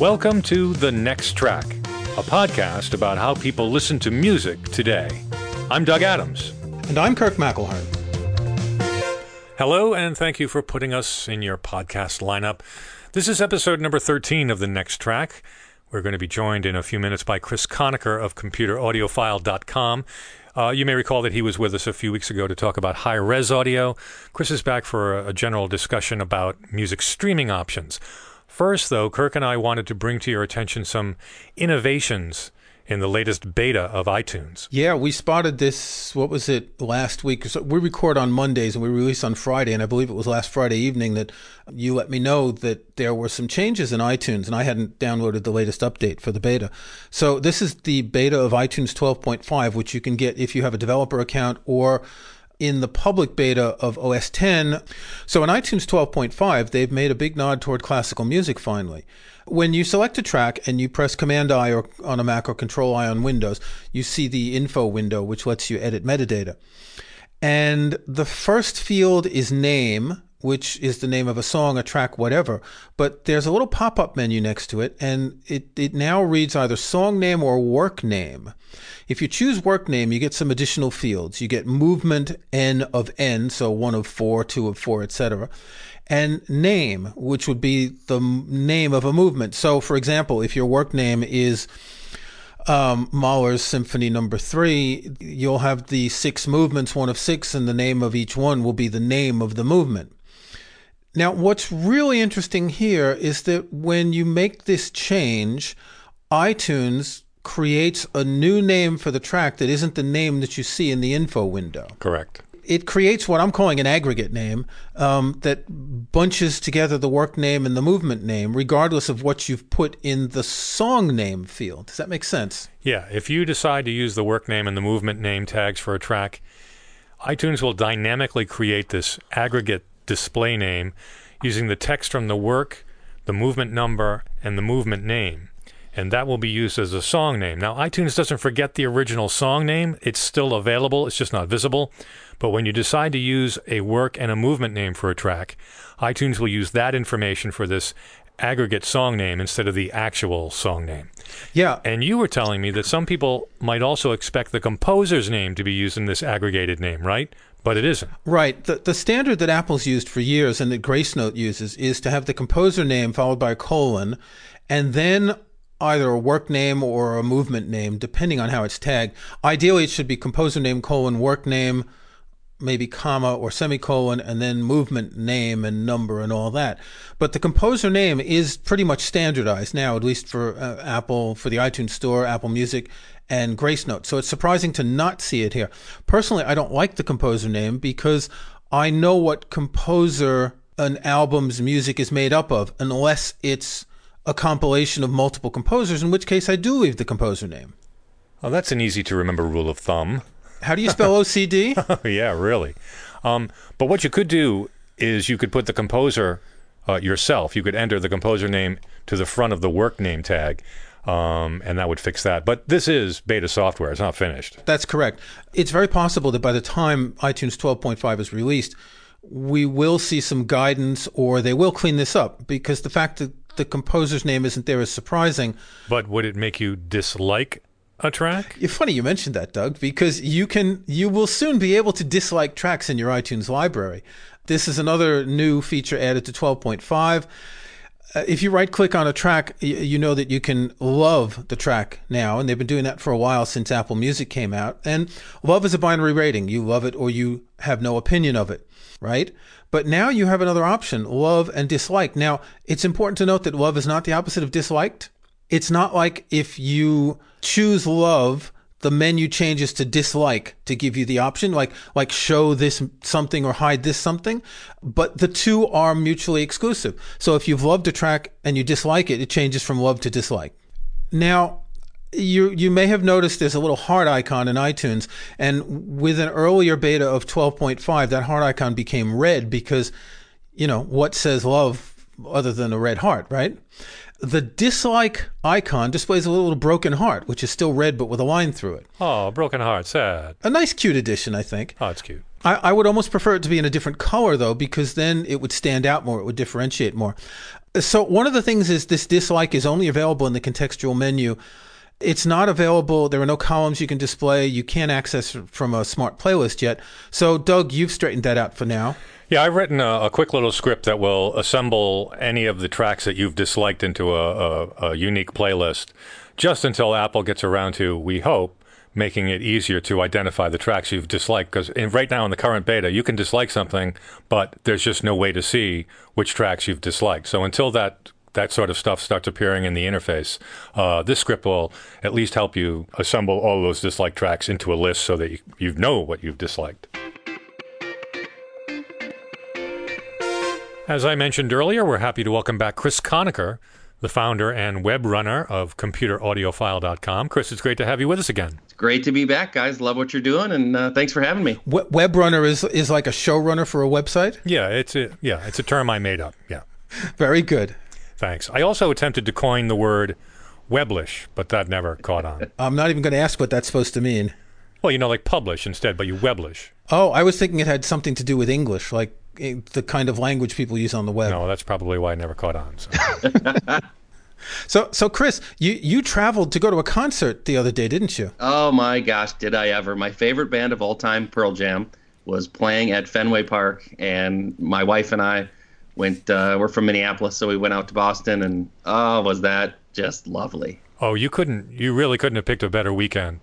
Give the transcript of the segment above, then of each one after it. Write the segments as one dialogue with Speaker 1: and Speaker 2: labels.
Speaker 1: Welcome to The Next Track, a podcast about how people listen to music today. I'm Doug Adams.
Speaker 2: And I'm Kirk McElhearn.
Speaker 1: Hello, and thank you for putting us in your podcast lineup. This is episode number 13 of The Next Track. We're going to be joined in a few minutes by Chris Connaker of ComputerAudiophile.com. Uh, you may recall that he was with us a few weeks ago to talk about high res audio. Chris is back for a, a general discussion about music streaming options. First, though, Kirk and I wanted to bring to your attention some innovations in the latest beta of iTunes.
Speaker 2: Yeah, we spotted this, what was it, last week? So we record on Mondays and we release on Friday. And I believe it was last Friday evening that you let me know that there were some changes in iTunes and I hadn't downloaded the latest update for the beta. So this is the beta of iTunes 12.5, which you can get if you have a developer account or in the public beta of OS 10. So in iTunes 12.5, they've made a big nod toward classical music finally. When you select a track and you press Command I or on a Mac or Control I on Windows, you see the info window, which lets you edit metadata. And the first field is name, which is the name of a song, a track, whatever. But there's a little pop up menu next to it, and it, it now reads either song name or work name. If you choose work name, you get some additional fields. You get movement N of N, so one of four, two of four, etc and name, which would be the name of a movement. So, for example, if your work name is um, Mahler's Symphony Number Three, you'll have the six movements, one of six, and the name of each one will be the name of the movement. Now, what's really interesting here is that when you make this change, iTunes creates a new name for the track that isn't the name that you see in the info window.
Speaker 1: Correct
Speaker 2: it creates what I'm calling an aggregate name um, that bunches together the work name and the movement name, regardless of what you've put in the song name field. Does that make sense?
Speaker 1: Yeah. If you decide to use the work name and the movement name tags for a track, iTunes will dynamically create this aggregate display name using the text from the work, the movement number, and the movement name and that will be used as a song name. Now, iTunes doesn't forget the original song name, it's still available, it's just not visible. But when you decide to use a work and a movement name for a track, iTunes will use that information for this aggregate song name instead of the actual song name.
Speaker 2: Yeah.
Speaker 1: And you were telling me that some people might also expect the composer's name to be used in this aggregated name, right? But it isn't.
Speaker 2: Right. The, the standard that Apple's used for years and that Gracenote uses is to have the composer name followed by a colon and then either a work name or a movement name, depending on how it's tagged. Ideally, it should be composer name colon work name, maybe comma or semicolon, and then movement name and number and all that. But the composer name is pretty much standardized now, at least for uh, Apple, for the iTunes Store, Apple Music, and Gracenote. So it's surprising to not see it here. Personally, I don't like the composer name because I know what composer an album's music is made up of, unless it's a compilation of multiple composers, in which case I do leave the composer name.
Speaker 1: Well, that's an easy to remember rule of thumb.
Speaker 2: How do you spell OCD?
Speaker 1: yeah, really. Um, but what you could do is you could put the composer uh, yourself. You could enter the composer name to the front of the work name tag. Um, and that would fix that. But this is beta software; it's not finished.
Speaker 2: That's correct. It's very possible that by the time iTunes 12.5 is released, we will see some guidance, or they will clean this up because the fact that the composer's name isn't there is surprising.
Speaker 1: But would it make you dislike a track?
Speaker 2: It's funny you mentioned that, Doug, because you can you will soon be able to dislike tracks in your iTunes library. This is another new feature added to 12.5. Uh, if you right click on a track, you, you know that you can love the track now, and they've been doing that for a while since Apple Music came out. And love is a binary rating. You love it or you have no opinion of it, right? But now you have another option, love and dislike. Now, it's important to note that love is not the opposite of disliked. It's not like if you choose love, the menu changes to dislike to give you the option, like like show this something or hide this something. But the two are mutually exclusive. So if you've loved a track and you dislike it, it changes from love to dislike. Now, you you may have noticed there's a little heart icon in iTunes, and with an earlier beta of 12.5, that heart icon became red because, you know, what says love other than a red heart, right? The dislike icon displays a little broken heart, which is still red but with a line through it.
Speaker 1: Oh, broken heart, sad.
Speaker 2: A nice, cute addition, I think.
Speaker 1: Oh, it's cute.
Speaker 2: I, I would almost prefer it to be in a different color, though, because then it would stand out more. It would differentiate more. So one of the things is this dislike is only available in the contextual menu. It's not available. There are no columns you can display. You can't access from a smart playlist yet. So, Doug, you've straightened that out for now.
Speaker 1: Yeah, I've written a, a, quick little script that will assemble any of the tracks that you've disliked into a, a, a unique playlist just until Apple gets around to, we hope, making it easier to identify the tracks you've disliked. Because right now in the current beta, you can dislike something, but there's just no way to see which tracks you've disliked. So until that that sort of stuff starts appearing in the interface, uh, this script will at least help you assemble all those disliked tracks into a list so that you, you know what you've disliked. As I mentioned earlier, we're happy to welcome back Chris Connaker, the founder and web runner of ComputerAudiophile.com. Chris, it's great to have you with us again.
Speaker 3: It's great to be back, guys. Love what you're doing, and uh, thanks for having me.
Speaker 2: web runner is is like a showrunner for a website.
Speaker 1: Yeah, it's a yeah, it's a term I made up. Yeah,
Speaker 2: very good.
Speaker 1: Thanks. I also attempted to coin the word weblish, but that never caught on.
Speaker 2: I'm not even going to ask what that's supposed to mean.
Speaker 1: Well, you know, like publish instead, but you weblish.
Speaker 2: Oh, I was thinking it had something to do with English, like eh, the kind of language people use on the web.
Speaker 1: No, that's probably why I never caught on. So.
Speaker 2: so, so Chris, you you traveled to go to a concert the other day, didn't you?
Speaker 3: Oh my gosh, did I ever! My favorite band of all time, Pearl Jam, was playing at Fenway Park, and my wife and I went. Uh, we're from Minneapolis, so we went out to Boston, and oh, was that just lovely!
Speaker 1: Oh, you couldn't. You really couldn't have picked a better weekend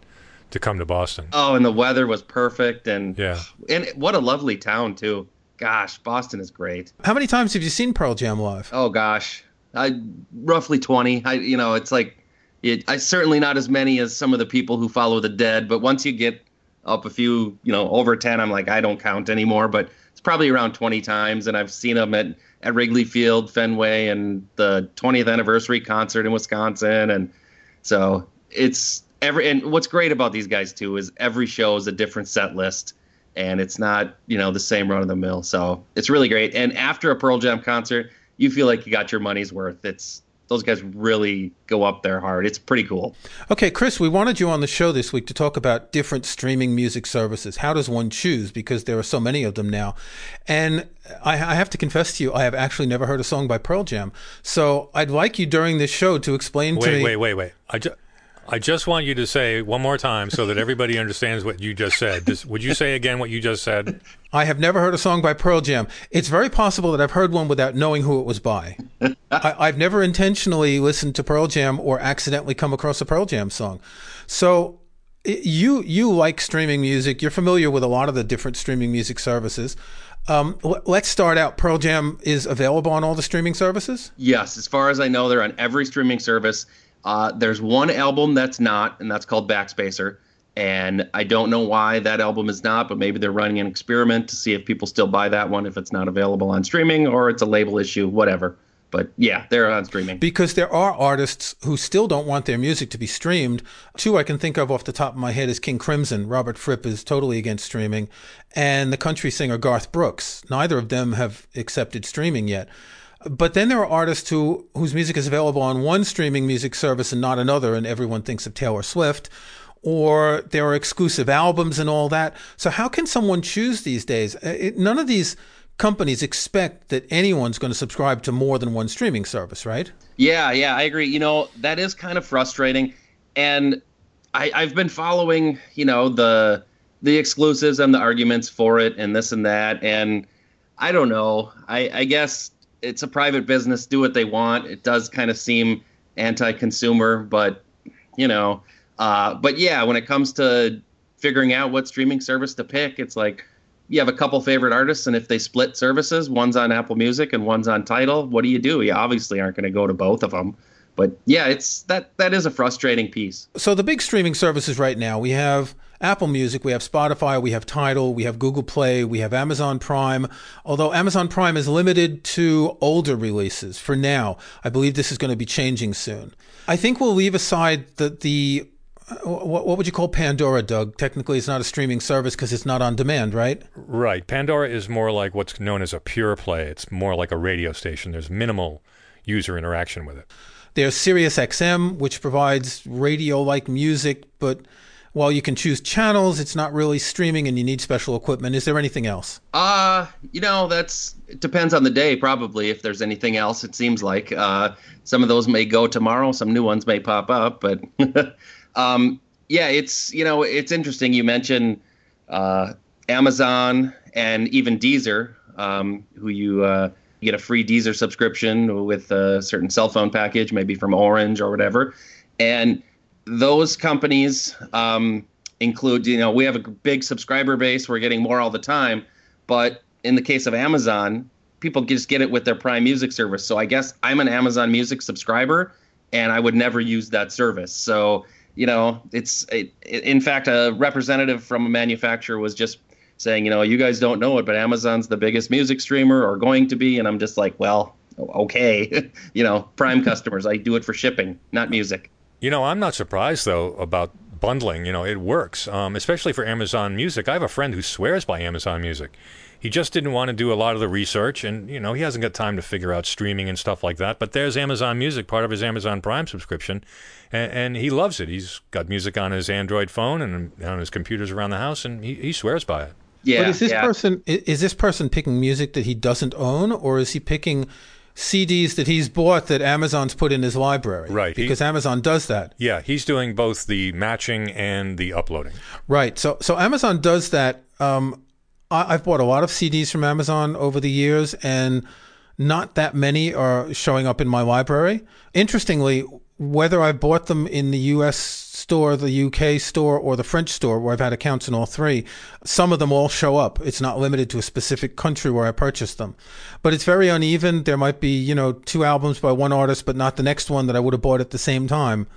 Speaker 1: to come to Boston.
Speaker 3: Oh, and the weather was perfect, and yeah, and what a lovely town too. Gosh, Boston is great.
Speaker 2: How many times have you seen Pearl Jam live?
Speaker 3: Oh gosh, I roughly twenty. I you know it's like it. I certainly not as many as some of the people who follow the dead, but once you get up a few, you know, over ten, I'm like I don't count anymore. But it's probably around twenty times, and I've seen them at at Wrigley Field, Fenway, and the 20th anniversary concert in Wisconsin, and so it's every. And what's great about these guys too is every show is a different set list, and it's not you know the same run of the mill. So it's really great. And after a Pearl Jam concert, you feel like you got your money's worth. It's those guys really go up there hard. It's pretty cool.
Speaker 2: Okay, Chris, we wanted you on the show this week to talk about different streaming music services. How does one choose? Because there are so many of them now. And I, I have to confess to you, I have actually never heard a song by Pearl Jam. So I'd like you during this show to explain
Speaker 1: wait,
Speaker 2: to me.
Speaker 1: Wait, wait, wait, wait. Ju- I just want you to say one more time so that everybody understands what you just said. Just, would you say again what you just said?
Speaker 2: I have never heard a song by Pearl Jam. It's very possible that I've heard one without knowing who it was by. I, have never intentionally listened to Pearl Jam or accidentally come across a Pearl Jam song. So you you like streaming music. You're familiar with a lot of the different streaming music services. Um, let's start out. Pearl Jam is available on all the streaming services.
Speaker 3: Yes, as far as I know, they're on every streaming service. Uh, there's one album that's not, and that's called Backspacer. And I don't know why that album is not, but maybe they're running an experiment to see if people still buy that one if it's not available on streaming or it's a label issue, whatever. But yeah, they're on streaming.
Speaker 2: Because there are artists who still don't want their music to be streamed. Two I can think of off the top of my head is King Crimson. Robert Fripp is totally against streaming. And the country singer Garth Brooks. Neither of them have accepted streaming yet. But then there are artists who whose music is available on one streaming music service and not another, and everyone thinks of Taylor Swift. Or there are exclusive albums and all that. So how can someone choose these days? Uh, it, none of these companies expect that anyone's going to subscribe to more than one streaming service, right?
Speaker 3: Yeah, yeah, I agree. You know, that is kind of frustrating. And I, I've been following, you know, the the exclusives and the arguments for it and this and that. And I don't know. I, I guess it's a private business. Do what they want. It does kind of seem anti-consumer, but you know, uh, but yeah, when it comes to figuring out what streaming service to pick, it's like you have a couple favorite artists, and if they split services, one's on Apple Music and one's on Tidal. what do you do? You obviously aren't going to go to both of them. But yeah, it's that that is a frustrating piece.
Speaker 2: So the big streaming services right now, we have Apple Music, we have Spotify, we have Tidal, we have Google Play, we have Amazon Prime. Although Amazon Prime is limited to older releases for now, I believe this is going to be changing soon. I think we'll leave aside the the uh, what, what would you call Pandora, Doug? Technically, it's not a streaming service because it's not on demand, right?
Speaker 1: Right. Pandora is more like what's known as a pure play. It's more like a radio station. There's minimal user interaction with it.
Speaker 2: There's SiriusXM, which provides radio-like music, but while you can choose channels, it's not really streaming and you need special equipment. Is there anything else?
Speaker 3: Uh, you know, that's it depends on the day probably if there's anything else it seems like. Uh some of those may go tomorrow, some new ones may pop up, but um yeah, it's you know, it's interesting you mentioned uh Amazon and even Deezer, um, who you uh get a free Deezer subscription with a certain cell phone package, maybe from Orange or whatever. And those companies um, include, you know, we have a big subscriber base. We're getting more all the time. But in the case of Amazon, people just get it with their Prime Music service. So I guess I'm an Amazon Music subscriber and I would never use that service. So, you know, it's, it, in fact, a representative from a manufacturer was just saying, you know, you guys don't know it, but Amazon's the biggest music streamer or going to be. And I'm just like, well, okay, you know, Prime customers, I do it for shipping, not music.
Speaker 1: You know, I'm not surprised though about bundling. You know, it works, um, especially for Amazon Music. I have a friend who swears by Amazon Music. He just didn't want to do a lot of the research, and you know, he hasn't got time to figure out streaming and stuff like that. But there's Amazon Music, part of his Amazon Prime subscription, and, and he loves it. He's got music on his Android phone and on his computers around the house, and he, he swears by it.
Speaker 2: Yeah, but is this yeah. person is this person picking music that he doesn't own, or is he picking CDs that he's bought that Amazon's put in his library?
Speaker 1: Right,
Speaker 2: because he, Amazon does that.
Speaker 1: Yeah, he's doing both the matching and the uploading.
Speaker 2: Right. So so Amazon does that. Um, I, I've bought a lot of CDs from Amazon over the years, and not that many are showing up in my library. Interestingly, whether I've bought them in the U.S. store, the UK store, or the French store, where I've had accounts in all three, some of them all show up. It's not limited to a specific country where I purchased them, but it's very uneven. There might be, you know, two albums by one artist, but not the next one that I would have bought at the same time.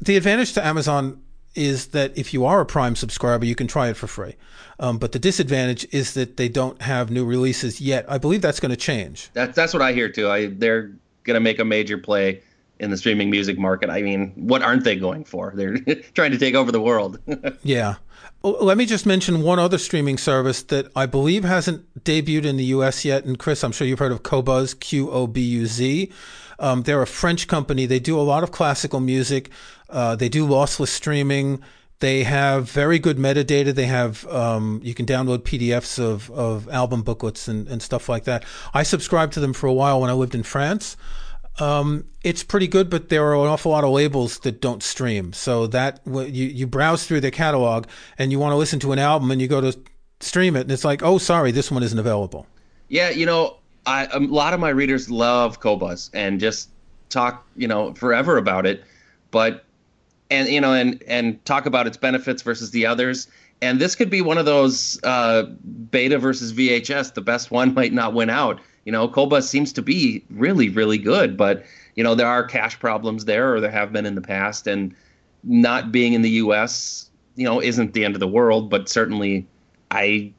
Speaker 2: The advantage to Amazon is that if you are a Prime subscriber, you can try it for free. Um, but the disadvantage is that they don't have new releases yet. I believe that's going to change.
Speaker 3: That's that's what I hear too. I they're going to make a major play in the streaming music market. I mean, what aren't they going for? They're trying to take over the world.
Speaker 2: yeah. Let me just mention one other streaming service that I believe hasn't debuted in the US yet. And Chris, I'm sure you've heard of Qobuz, Q O B U Z. Um, they're a French company. They do a lot of classical music. Uh, they do lossless streaming. They have very good metadata. They have um, you can download PDFs of, of album booklets and, and stuff like that. I subscribed to them for a while when I lived in France. Um, it's pretty good, but there are an awful lot of labels that don't stream. So that you you browse through their catalog and you want to listen to an album and you go to stream it and it's like, oh, sorry, this one isn't available.
Speaker 3: Yeah, you know, I, a lot of my readers love Qobuz and just talk, you know, forever about it, but and you know, and and talk about its benefits versus the others. And this could be one of those uh, beta versus VHS. The best one might not win out you know, Qobuz seems to be really, really good, but you know there are cash problems there, or there have been in the past, and not being in the U.S. you know isn't the end of the world, but certainly I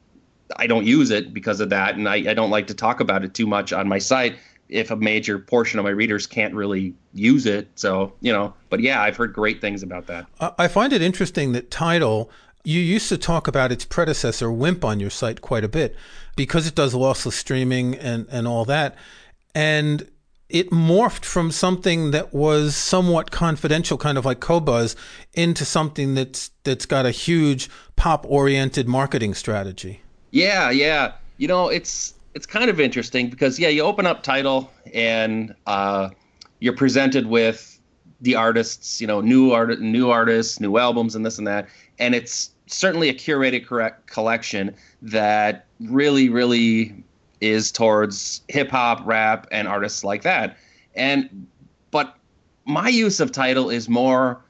Speaker 3: I don't use it because of that, and I, I don't like to talk about it too much on my site if a major portion of my readers can't really use it. So, you know, but yeah, I've heard great things about that.
Speaker 2: I find it interesting that Tidal, you used to talk about its predecessor, WiMP, on your site quite a bit because it does lossless streaming and, and all that. And it morphed from something that was somewhat confidential, kind of like Qobuz, into something that's that's got a huge pop oriented marketing strategy.
Speaker 3: Yeah, yeah. You know, it's it's kind of interesting because yeah, you open up Tidal and uh, you're presented with the artists, you know, new art, new artists, new albums, and this and that, and it's certainly a curated correct collection that really, really is towards hip hop, rap, and artists like that. And but my use of Tidal is more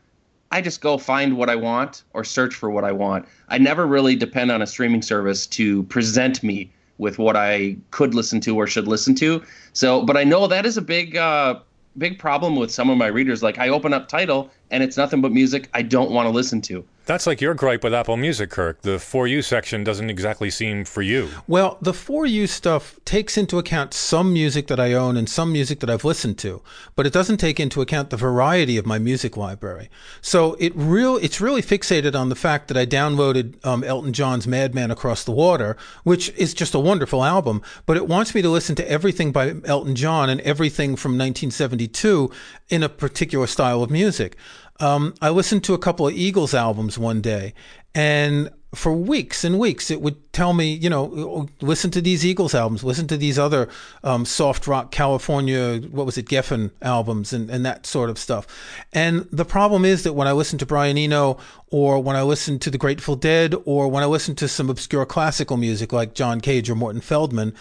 Speaker 3: I just go find what I want or search for what I want. I never really depend on a streaming service to present me with what I could listen to or should listen to. So, but I know that is a big uh, big problem with some of my readers. Like I open up Tidal and it's nothing but music I don't want to listen to.
Speaker 1: That's like your gripe with Apple Music, Kirk. The For You section doesn't exactly seem for you.
Speaker 2: Well, the For You stuff takes into account some music that I own and some music that I've listened to, but it doesn't take into account the variety of my music library. So it real it's really fixated on the fact that I downloaded um, Elton John's Madman Across the Water, which is just a wonderful album, but it wants me to listen to everything by Elton John and everything from 1972 in a particular style of music. Um, I listened to a couple of Eagles albums one day, and for weeks and weeks, it would tell me, you know, listen to these Eagles albums, listen to these other um, soft rock California, what was it, Geffen albums, and, and that sort of stuff. And the problem is that when I listen to Brian Eno, or when I listen to the Grateful Dead, or when I listen to some obscure classical music like John Cage or Morton Feldman,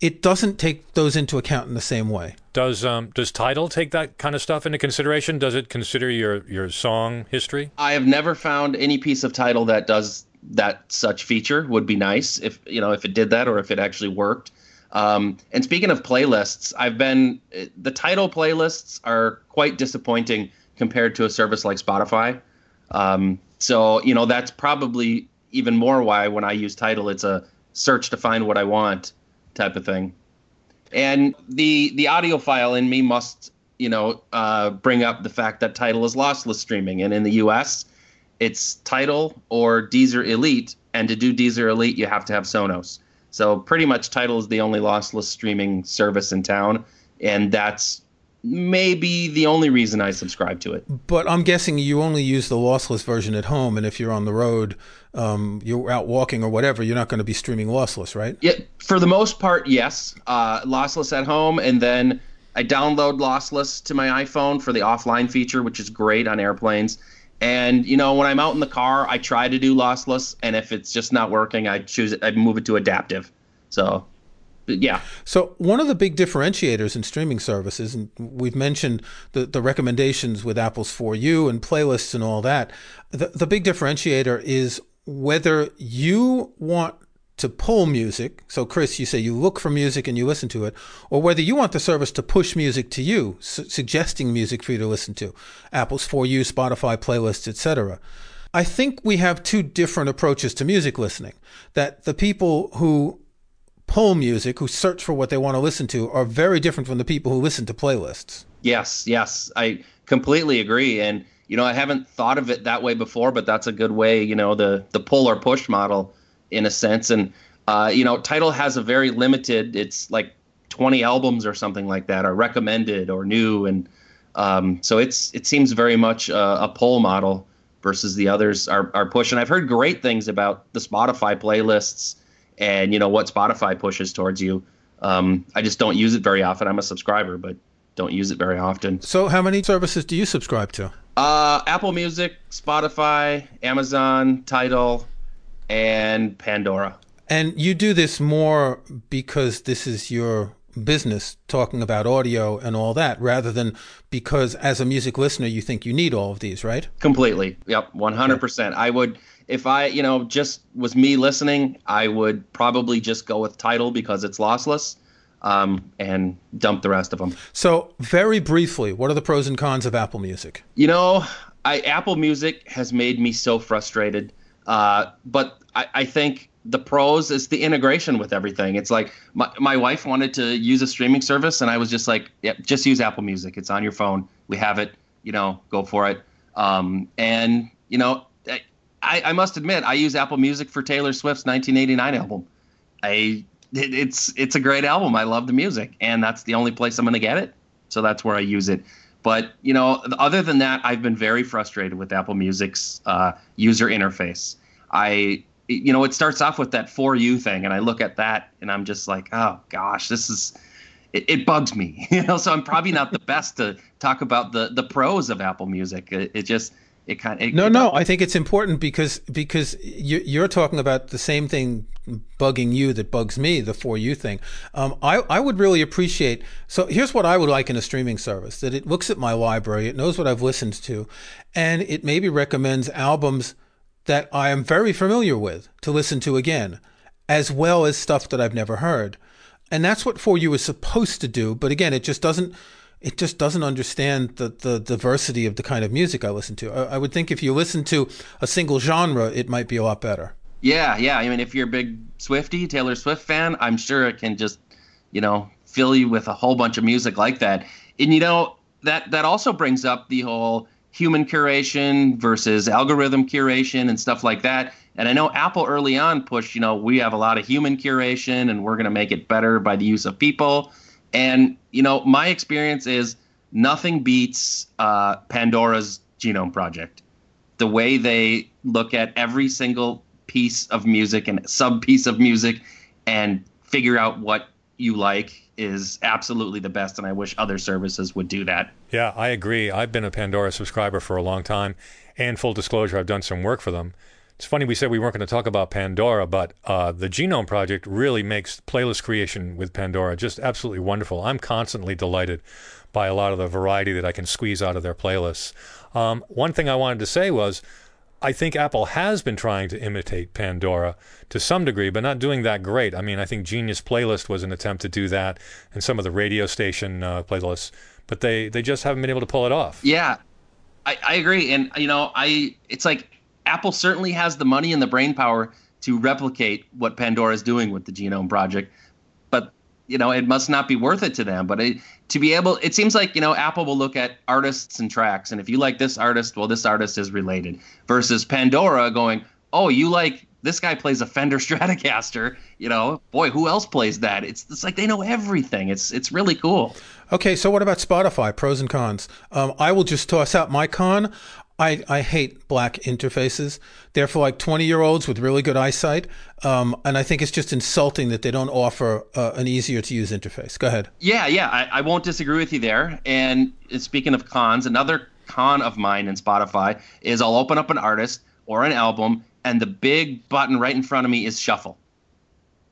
Speaker 2: it doesn't take those into account in the same way.
Speaker 1: Does um, does Tidal take that kind of stuff into consideration? Does it consider your your song history?
Speaker 3: I have never found any piece of Tidal that does that such feature would be nice if you know if it did that or if it actually worked. Um, and speaking of playlists, I've been the Tidal playlists are quite disappointing compared to a service like Spotify. Um, so you know that's probably even more why when I use Tidal, it's a search to find what I want type of thing. And the the audiophile in me must you know uh, bring up the fact that Tidal is lossless streaming, and in the U.S it's Tidal or Deezer Elite, and to do Deezer Elite, you have to have Sonos. So pretty much Tidal is the only lossless streaming service in town, and that's maybe the only reason I subscribe to it.
Speaker 2: But I'm guessing you only use the lossless version at home, and if you're on the road, um, you're out walking or whatever, you're not going to be streaming lossless, right?
Speaker 3: Yeah, for the most part, yes. Uh, lossless at home, and then I download lossless to my iPhone for the offline feature, which is great on airplanes. And you know, when I'm out in the car, I try to do lossless, and if it's just not working, I choose it. I move it to adaptive. So, yeah.
Speaker 2: So one of the big differentiators in streaming services, and we've mentioned the the recommendations with Apple's For You and playlists and all that. The the big differentiator is whether you want to pull music. So, Chris, you say you look for music and you listen to it, or whether you want the service to push music to you, su- suggesting music for you to listen to. Apple's for you, Spotify playlists, etc. I think we have two different approaches to music listening. That the people who pull music, who search for what they want to listen to, are very different from the people who listen to playlists.
Speaker 3: Yes, yes, I completely agree. And you know, I haven't thought of it that way before, but that's a good way. You know, the the pull or push model in a sense. And uh, you know, Tidal has a very limited. It's like 20 albums or something like that are recommended or new, and um, so it's it seems very much a, a model versus the others are are push. And I've heard great things about the Spotify playlists and you know what Spotify pushes towards you. Um, I just don't use it very often. I'm a subscriber, but don't use it very often.
Speaker 2: So, how many services do you subscribe to?
Speaker 3: Uh, Apple Music, Spotify, Amazon, Tidal, and Pandora.
Speaker 2: And you do this more because this is your business talking about audio and all that rather than because as a music listener you think you need all of these right
Speaker 3: completely yep 100% i would if i you know just was me listening i would probably just go with Tidal because it's lossless um, and dump the rest of them
Speaker 2: so very briefly what are the pros and cons of apple music
Speaker 3: you know I, apple music has made me so frustrated uh, but I, I think the pros is the integration with everything. It's like my, my wife wanted to use a streaming service, and I was just like, yeah, just use Apple Music. It's on your phone. We have it. You know, go for it. Um, and you know, I, I must admit, I use Apple Music for Taylor Swift's 1989 album. I it, it's it's a great album. I love the music, and that's the only place I'm going to get it. So that's where I use it. But you know, other than that, I've been very frustrated with Apple Music's uh, user interface. I you know, it starts off with that for you thing, and I look at that and I'm just like, oh gosh, this is it, it bugs me, you know. So I'm probably not the best to talk about the the pros of Apple Music. It, it just it kind of
Speaker 2: no no i think it's important because because you, are talking about the same thing bugging you that bugs me the for you thing um, I, I would really appreciate so here's what i would like in a streaming service that it looks at my library it knows what i've listened to and it maybe recommends albums that I am very familiar with to listen to again, as well as stuff that I've never heard. And that's what For You is supposed to do. But again, it just doesn't. It just doesn't understand the, the diversity of the kind of music I listen to. I, I would think if you listen to a single genre, it might be a lot better.
Speaker 3: Yeah, yeah. I mean, if you're a big Swiftie, Taylor Swift fan, I'm sure it can just, you know, fill you with a whole bunch of music like that. And you know, that that also brings up the whole human curation versus algorithm curation and stuff like that. And I know Apple early on pushed, you know, we have a lot of human curation and we're going to make it better by the use of people. And, you know, my experience is nothing beats uh, Pandora's Genome Project. The way they look at every single piece of music and sub piece of music and figure out what you like is absolutely the best, and I wish other services would do that.
Speaker 1: Yeah, I agree. I've been a Pandora subscriber for a long time, and full disclosure, I've done some work for them. It's funny we said we weren't going to talk about Pandora, but uh, the Genome Project really makes playlist creation with Pandora just absolutely wonderful. I'm constantly delighted by a lot of the variety that I can squeeze out of their playlists. Um, one thing I wanted to say was I think Apple has been trying to imitate Pandora to some degree, but not doing that great. I mean, I think Genius Playlist was an attempt to do that, and some of the radio station uh, playlists, but they they just haven't been able to pull it off.
Speaker 3: Yeah, I, I agree, and you know, I it's like Apple certainly has the money and the brain power to replicate what Pandora is doing with the Genome Project, but you know, it must not be worth it to them. But it, to be able, it seems like you know, Apple will look at artists and tracks, and if you like this artist, well, this artist is related. Versus Pandora going, oh, you like this guy plays a Fender Stratocaster. You know, boy, who else plays that? It's it's like they know everything. It's it's really cool.
Speaker 2: Okay, so what about Spotify? Pros and cons. Um, I will just toss out my con. I, I hate black interfaces. They're for like 20 year olds with really good eyesight. Um, and I think it's just insulting that they don't offer uh, an easier to use interface. Go ahead.
Speaker 3: Yeah, yeah, I, I won't disagree with you there. And speaking of cons, another con of mine in Spotify is I'll open up an artist or an album, and the big button right in front of me is shuffle.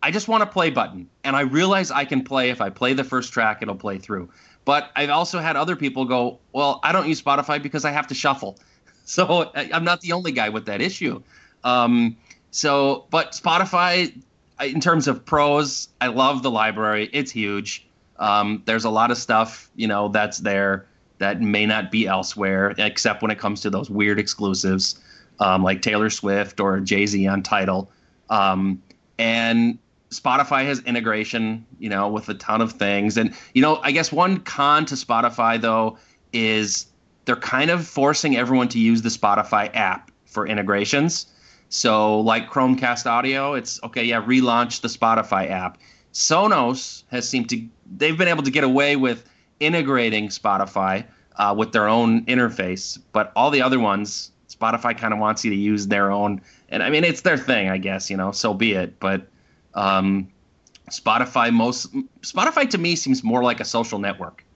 Speaker 3: I just want a play button. And I realize I can play. If I play the first track, it'll play through. But I've also had other people go, well, I don't use Spotify because I have to shuffle. So I'm not the only guy with that issue. Um, so, but Spotify, in terms of pros, I love the library. It's huge. Um, there's a lot of stuff, you know, that's there that may not be elsewhere, except when it comes to those weird exclusives, um, like Taylor Swift or Jay Z on Tidal. Um, and Spotify has integration, you know, with a ton of things. And, you know, I guess one con to Spotify, though, is they're kind of forcing everyone to use the Spotify app for integrations. So, like Chromecast Audio, it's okay, yeah, relaunch the Spotify app. Sonos has seemed to, they've been able to get away with integrating Spotify uh, with their own interface, but all the other ones, Spotify kind of wants you to use their own. And I mean, it's their thing, I guess, you know, so be it. But um, Spotify, most, Spotify to me seems more like a social network.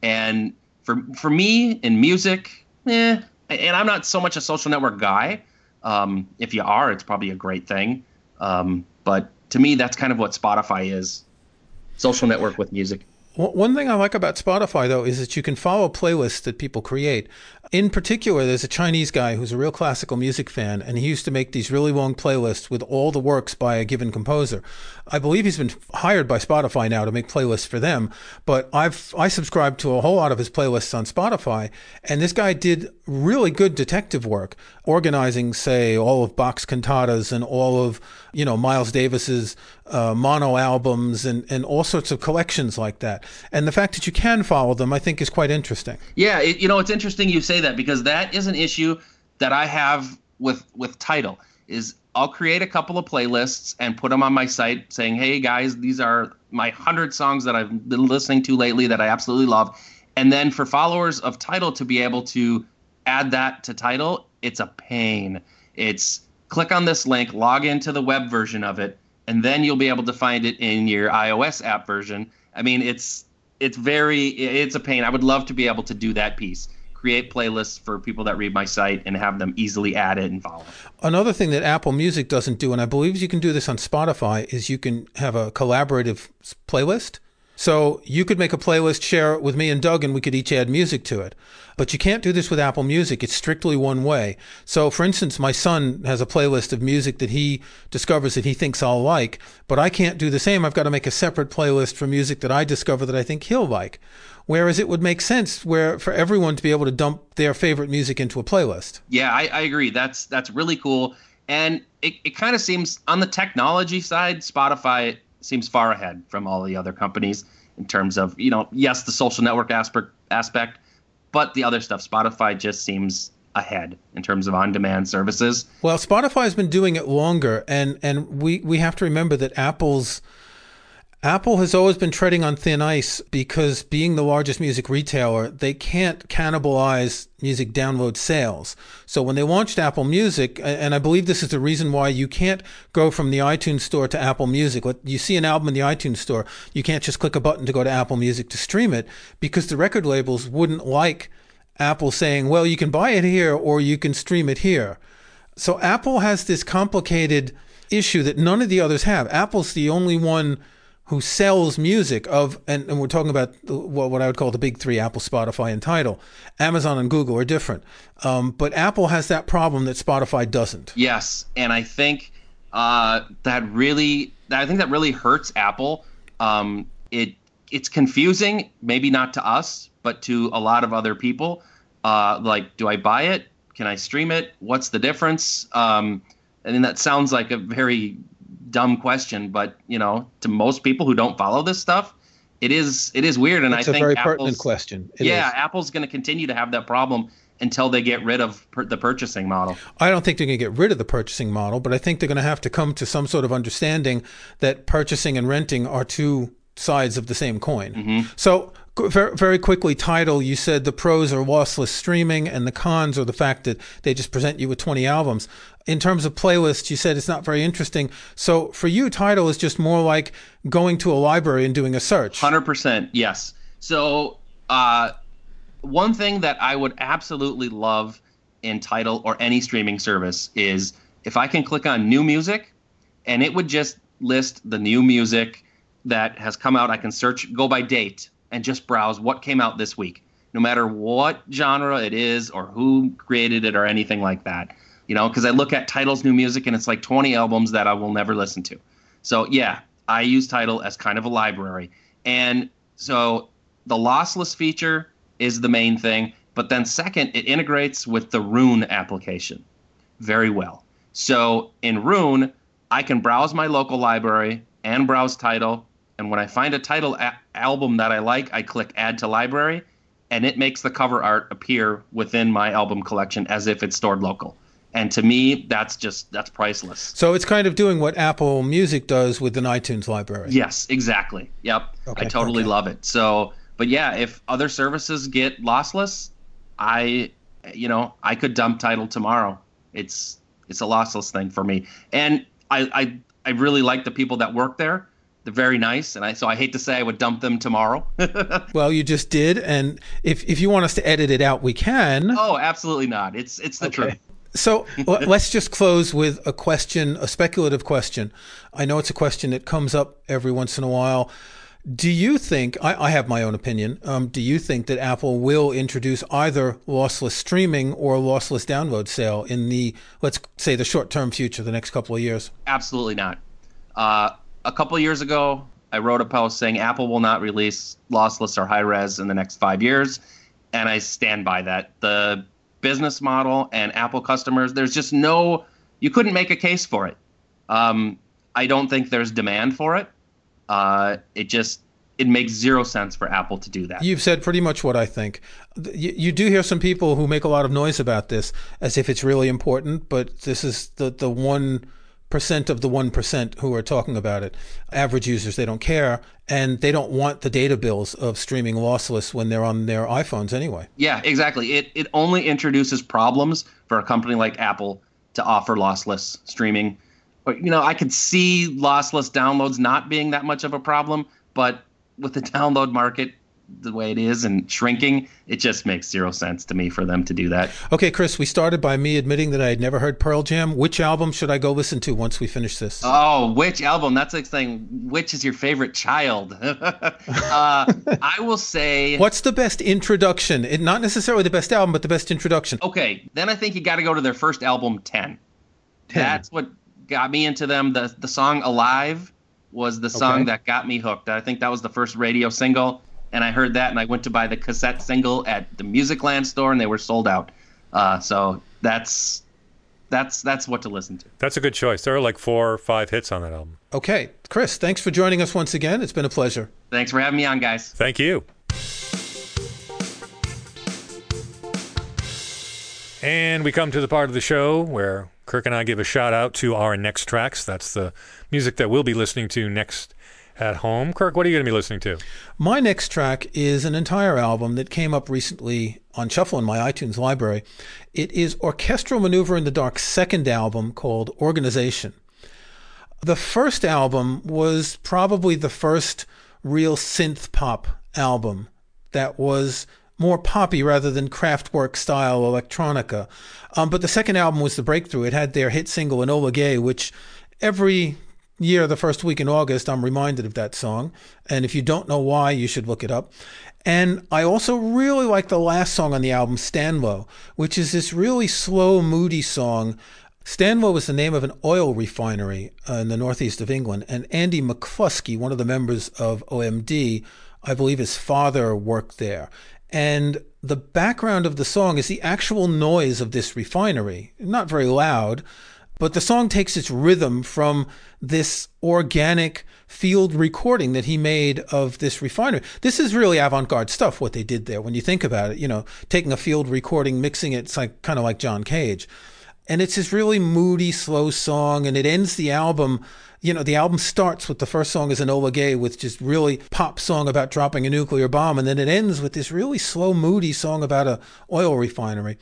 Speaker 3: And for for me in music, eh, and I'm not so much a social network guy. Um, if you are, it's probably a great thing. Um, but to me, that's kind of what Spotify is: social network with music.
Speaker 2: One thing I like about Spotify, though, is that you can follow playlists that people create. In particular, there's a Chinese guy who's a real classical music fan, and he used to make these really long playlists with all the works by a given composer. I believe he's been hired by Spotify now to make playlists for them, but I've I subscribe to a whole lot of his playlists on Spotify, and this guy did really good detective work, organizing, say, all of Bach's cantatas and all of you know Miles Davis's uh, mono albums and and all sorts of collections like that. And the fact that you can follow them, I think, is quite interesting.
Speaker 3: Yeah, it, you know, it's interesting you say that because that is an issue that I have with with Tidal. Is I'll create a couple of playlists and put them on my site, saying, "Hey guys, these are my hundred songs that I've been listening to lately that I absolutely love." And then for followers of Tidal to be able to add that to Tidal, it's a pain. It's click on this link, log into the web version of it, and then you'll be able to find it in your iOS app version. I mean, it's it's very it's a pain. I would love to be able to do that piece create playlists for people that read my site and have them easily add it and follow.
Speaker 2: Another thing that Apple Music doesn't do, and I believe you can do this on Spotify, is you can have a collaborative playlist. So you could make a playlist, share it with me and Doug, and we could each add music to it. But you can't do this with Apple Music. It's strictly one way. So, for instance, my son has a playlist of music that he discovers that he thinks I'll like, but I can't do the same. I've got to make a separate playlist for music that I discover that I think he'll like. Whereas it would make sense where for everyone to be able to dump their favorite music into a playlist.
Speaker 3: Yeah, I, I agree. That's that's really cool. And it, it kind of seems on the technology side, Spotify seems far ahead from all the other companies in terms of you know yes the social network aspect aspect but the other stuff spotify just seems ahead in terms of on-demand services.
Speaker 2: Well spotify has been doing it longer and and we we have to remember that apple's Apple has always been treading on thin ice because being the largest music retailer, they can't cannibalize music download sales. So when they launched Apple Music, and I believe this is the reason why you can't go from the iTunes store to Apple Music. What you see an album in the iTunes store, you can't just click a button to go to Apple Music to stream it because the record labels wouldn't like Apple saying, well, you can buy it here or you can stream it here. So Apple has this complicated issue that none of the others have. Apple's the only one who sells music of, and, and we're talking about what, what I would call the big three Apple, Spotify, and Tidal. Amazon and Google are different. Um, but Apple has that problem that Spotify doesn't.
Speaker 3: Yes. And I think uh, that really, I think that really hurts Apple. Um, it It's confusing, maybe not to us, but to a lot of other people. Uh, like, do I buy it? Can I stream it? What's the difference? Um, I mean, that sounds like a very dumb question, but you know, to most people who don't follow this stuff, it is it is weird. And
Speaker 2: it's
Speaker 3: I
Speaker 2: think it's
Speaker 3: a
Speaker 2: very
Speaker 3: Apple's,
Speaker 2: pertinent question.
Speaker 3: It yeah, is. Apple's going to continue to have that problem until they get rid of per- the purchasing model.
Speaker 2: I don't think they're going to get rid of the purchasing model, but I think they're going to have to come to some sort of understanding that purchasing and renting are two sides of the same coin.
Speaker 3: Mm-hmm.
Speaker 2: So very quickly, Tidal, you said the pros are lossless streaming and the cons are the fact that they just present you with 20 albums. In terms of playlists, you said it's not very interesting. So for you, Tidal is just more like going to a library and doing a search.
Speaker 3: 100%, yes. So uh, one thing that I would absolutely love in Tidal or any streaming service is if I can click on new music and it would just list the new music that has come out. I can search, go by date and just browse what came out this week, no matter what genre it is or who created it or anything like that. You know, because I look at Tidal's new music and it's like 20 albums that I will never listen to. So yeah, I use Tidal as kind of a library. And so the lossless feature is the main thing. But then second, it integrates with the Roon application very well. So in Roon, I can browse my local library and browse Tidal, and when I find a Tidal a- album that I like, I click add to library, and it makes the cover art appear within my album collection as if it's stored local. And to me, that's just that's priceless.
Speaker 2: So it's kind of doing what Apple Music does with an iTunes library.
Speaker 3: Yes, exactly. Yep. Okay, I totally okay. love it. So, but yeah, if other services get lossless, I you know, I could dump Tidal tomorrow. It's it's a lossless thing for me. And I I I really like the people that work there they're very nice, and I so I hate to say I would dump them tomorrow.
Speaker 2: well, you just did, and if if you want us to edit it out, we can.
Speaker 3: Oh, absolutely not. It's it's the okay. truth.
Speaker 2: So let's just close with a question, a speculative question. I know it's a question that comes up every once in a while. Do you think, I, I have my own opinion, um, do you think that Apple will introduce either lossless streaming or lossless download sale in the, let's say, the short term future, the next couple of years?
Speaker 3: Absolutely not. Uh, a couple years ago, I wrote a post saying Apple will not release lossless or high res in the next five years, and I stand by that. The business model and Apple customers, there's just no, you couldn't make a case for it. Um, I don't think there's demand for it. Uh, it just it makes zero sense for Apple to do that.
Speaker 2: You've said pretty much what I think. You, you, do hear some people who make a lot of noise about this as if it's really important, but this is the the one percent of the 1% who are talking about it. Average users, they don't care. And they don't want the data bills of streaming lossless when they're on their iPhones anyway.
Speaker 3: Yeah, exactly. It, it only introduces problems for a company like Apple to offer lossless streaming. But, You know, I could see lossless downloads not being that much of a problem, but with the download market the way it is and shrinking, it just makes zero sense to me for them to do that.
Speaker 2: Okay, Chris, we started by me admitting that I had never heard Pearl Jam. Which album should I go listen to once we finish this?
Speaker 3: Oh, which album? That's like saying which is your favorite child. uh, I will say.
Speaker 2: What's the best introduction? It, not necessarily the best album, but the best introduction.
Speaker 3: Okay, then I think you got to go to their first album, 10. 10. That's what got me into them. The the song Alive was the song okay. that got me hooked. I think that was the first radio single and I heard that, and I went to buy the cassette single at the Musicland store, and they were sold out. Uh, so that's that's that's what to listen to.
Speaker 1: That's a good choice. There are like four or five hits on that album.
Speaker 2: Okay, Chris, thanks for joining us once again. It's been a pleasure.
Speaker 3: Thanks for having me on, guys.
Speaker 1: Thank you. And we come to the part of the show where Kirk and I give a shout out to our next tracks. That's the music that we'll be listening to next at home. Kirk, what are you going to be listening to?
Speaker 2: My next track is an entire album that came up recently on Shuffle in my iTunes library. It is Orchestral Manoeuvres in the Dark's second album called Organisation. The first album was probably the first real synth pop album that was more poppy rather than Kraftwerk style electronica. Um, but the second album was the breakthrough. It had their hit single Enola Gay, which every year, the first week in August, I'm reminded of that song. And if you don't know why, you should look it up. And I also really like the last song on the album, Stanlow, which is this really slow, moody song. Stanlow was the name of an oil refinery uh, in the northeast of England. And Andy McCluskey, one of the members of OMD, I believe his father worked there. And the background of the song is the actual noise of this refinery. Not very loud, but the song takes its rhythm from this organic field recording that he made of this refinery. This is really avant-garde stuff, what they did there. When you think about it, you know, taking a field recording, mixing it, it's like kind of like John Cage. And it's this really moody, slow song, and it ends the album you know, the album starts with the first song is Enola Gay with just really pop song about dropping a nuclear bomb, and then it ends with this really slow, moody song about a oil refinery.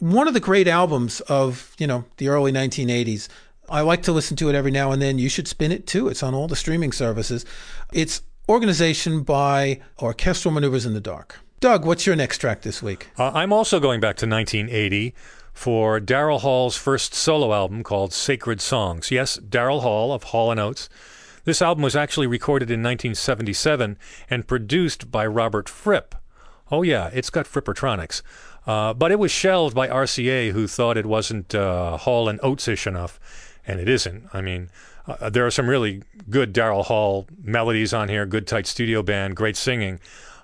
Speaker 2: One of the great albums of you know the early 1980s. I like to listen to it every now and then. You should spin it too. It's on all the streaming services. It's Organisation by Orchestral Manoeuvres in the Dark. Doug, what's your next track this week?
Speaker 1: Uh, I'm also going back to 1980 for Daryl Hall's first solo album called Sacred Songs. Yes, Daryl Hall of Hall & Oates. This album was actually recorded in 1977 and produced by Robert Fripp. Oh yeah, it's got Frippertronics. Uh, but it was shelved by RCA, who thought it wasn't uh, Hall and Oates-ish enough, and it isn't. I mean, uh, there are some really good Daryl Hall melodies on here, good tight studio band, great singing,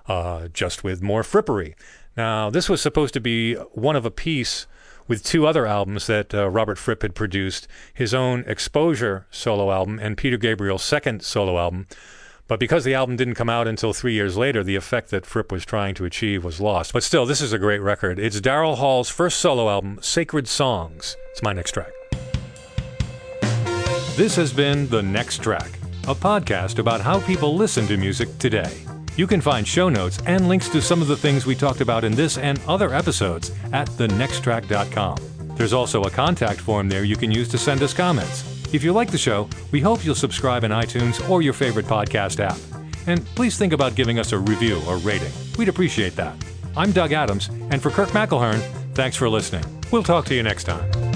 Speaker 1: uh, just with more frippery. Now, this was supposed to be one of a piece with two other albums that uh, Robert Fripp had produced his own Exposure solo album and Peter Gabriel's second solo album. But because the album didn't come out until three years later, the effect that Fripp was trying to achieve was lost. But still, this is a great record. It's Daryl Hall's first solo album, Sacred Songs. It's my next track. This has been The Next Track, a podcast about how people listen to music today. You can find show notes and links to some of the things we talked about in this and other episodes at thenexttrack.com. There's also a contact form there you can use to send us comments. If you like the show, we hope you'll subscribe in iTunes or your favorite podcast app. And please think about giving us a review or rating. We'd appreciate that. I'm Doug Adams, and for Kirk McElhearn, thanks for listening. We'll talk to you next time.